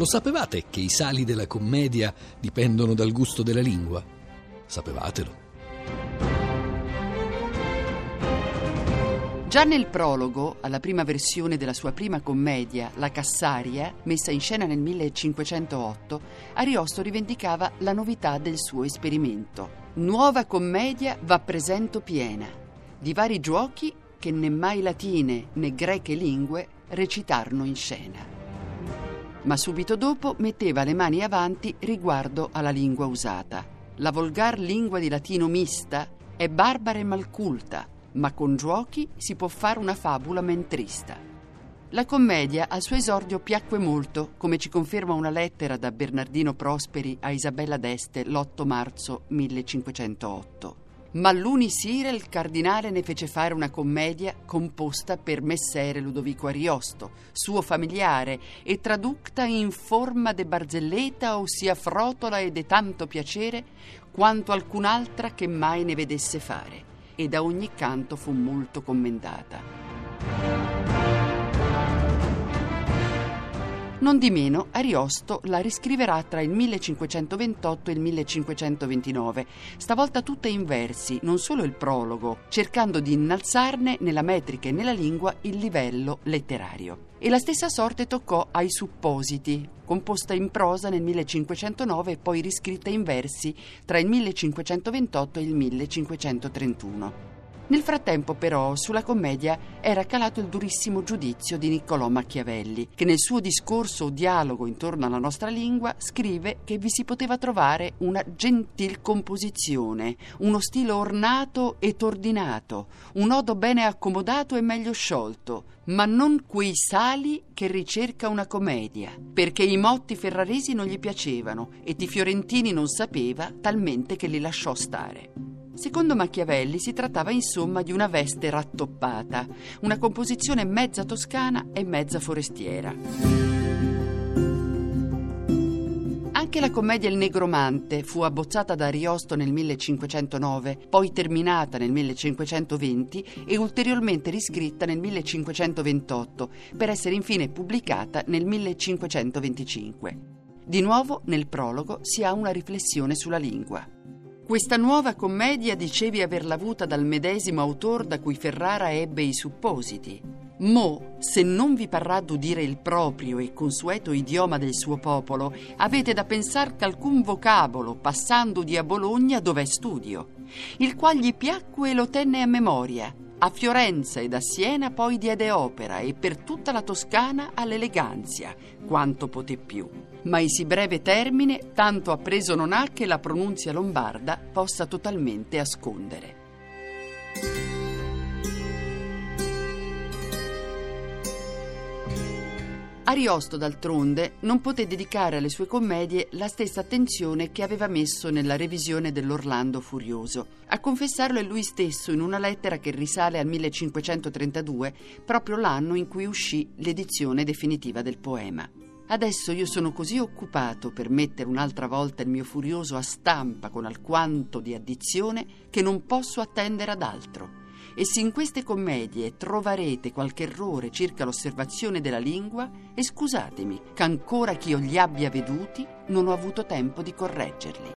Lo sapevate che i sali della commedia dipendono dal gusto della lingua? Sapevatelo. Già nel prologo, alla prima versione della sua prima commedia, La Cassaria, messa in scena nel 1508, Ariosto rivendicava la novità del suo esperimento. Nuova commedia va presento piena, di vari giochi che né mai latine né greche lingue recitarono in scena. Ma subito dopo metteva le mani avanti riguardo alla lingua usata. La volgar lingua di latino mista è barbara e malculta, ma con giochi si può fare una fabula mentrista. La commedia al suo esordio piacque molto, come ci conferma una lettera da Bernardino Prosperi a Isabella d'Este l'8 marzo 1508. Ma l'unisire il cardinale ne fece fare una commedia composta per Messere Ludovico Ariosto, suo familiare, e traducta in forma de barzelletta, ossia frotola e de tanto piacere, quanto alcun'altra che mai ne vedesse fare e da ogni canto fu molto commendata. Non di meno, Ariosto la riscriverà tra il 1528 e il 1529, stavolta tutta in versi, non solo il prologo, cercando di innalzarne nella metrica e nella lingua il livello letterario. E la stessa sorte toccò ai Suppositi, composta in prosa nel 1509 e poi riscritta in versi tra il 1528 e il 1531. Nel frattempo, però, sulla commedia era calato il durissimo giudizio di Niccolò Machiavelli, che nel suo discorso o dialogo intorno alla nostra lingua scrive che vi si poteva trovare una gentil composizione, uno stile ornato ed ordinato, un nodo bene accomodato e meglio sciolto, ma non quei sali che ricerca una commedia, perché i motti ferraresi non gli piacevano e Ti Fiorentini non sapeva talmente che li lasciò stare. Secondo Machiavelli si trattava insomma di una veste rattoppata, una composizione mezza toscana e mezza forestiera. Anche la commedia Il Negromante fu abbozzata da Ariosto nel 1509, poi terminata nel 1520 e ulteriormente riscritta nel 1528, per essere infine pubblicata nel 1525. Di nuovo nel prologo si ha una riflessione sulla lingua. Questa nuova commedia dicevi averla avuta dal medesimo autor da cui Ferrara ebbe i suppositi. Mo, se non vi parrà d'udire il proprio e consueto idioma del suo popolo, avete da pensar ch'alcun vocabolo, passando di a Bologna dove studio, il qual gli piacque e lo tenne a memoria, a Fiorenza ed a Siena poi diede opera e per tutta la Toscana all'eleganzia, quanto poté più ma in sì breve termine tanto appreso non ha che la pronunzia lombarda possa totalmente ascondere. Ariosto, d'altronde, non poté dedicare alle sue commedie la stessa attenzione che aveva messo nella revisione dell'Orlando Furioso. A confessarlo è lui stesso in una lettera che risale al 1532, proprio l'anno in cui uscì l'edizione definitiva del poema. Adesso io sono così occupato per mettere un'altra volta il mio furioso a stampa con alquanto di addizione che non posso attendere ad altro. E se in queste commedie trovarete qualche errore circa l'osservazione della lingua, scusatemi, che ancora che io li abbia veduti non ho avuto tempo di correggerli.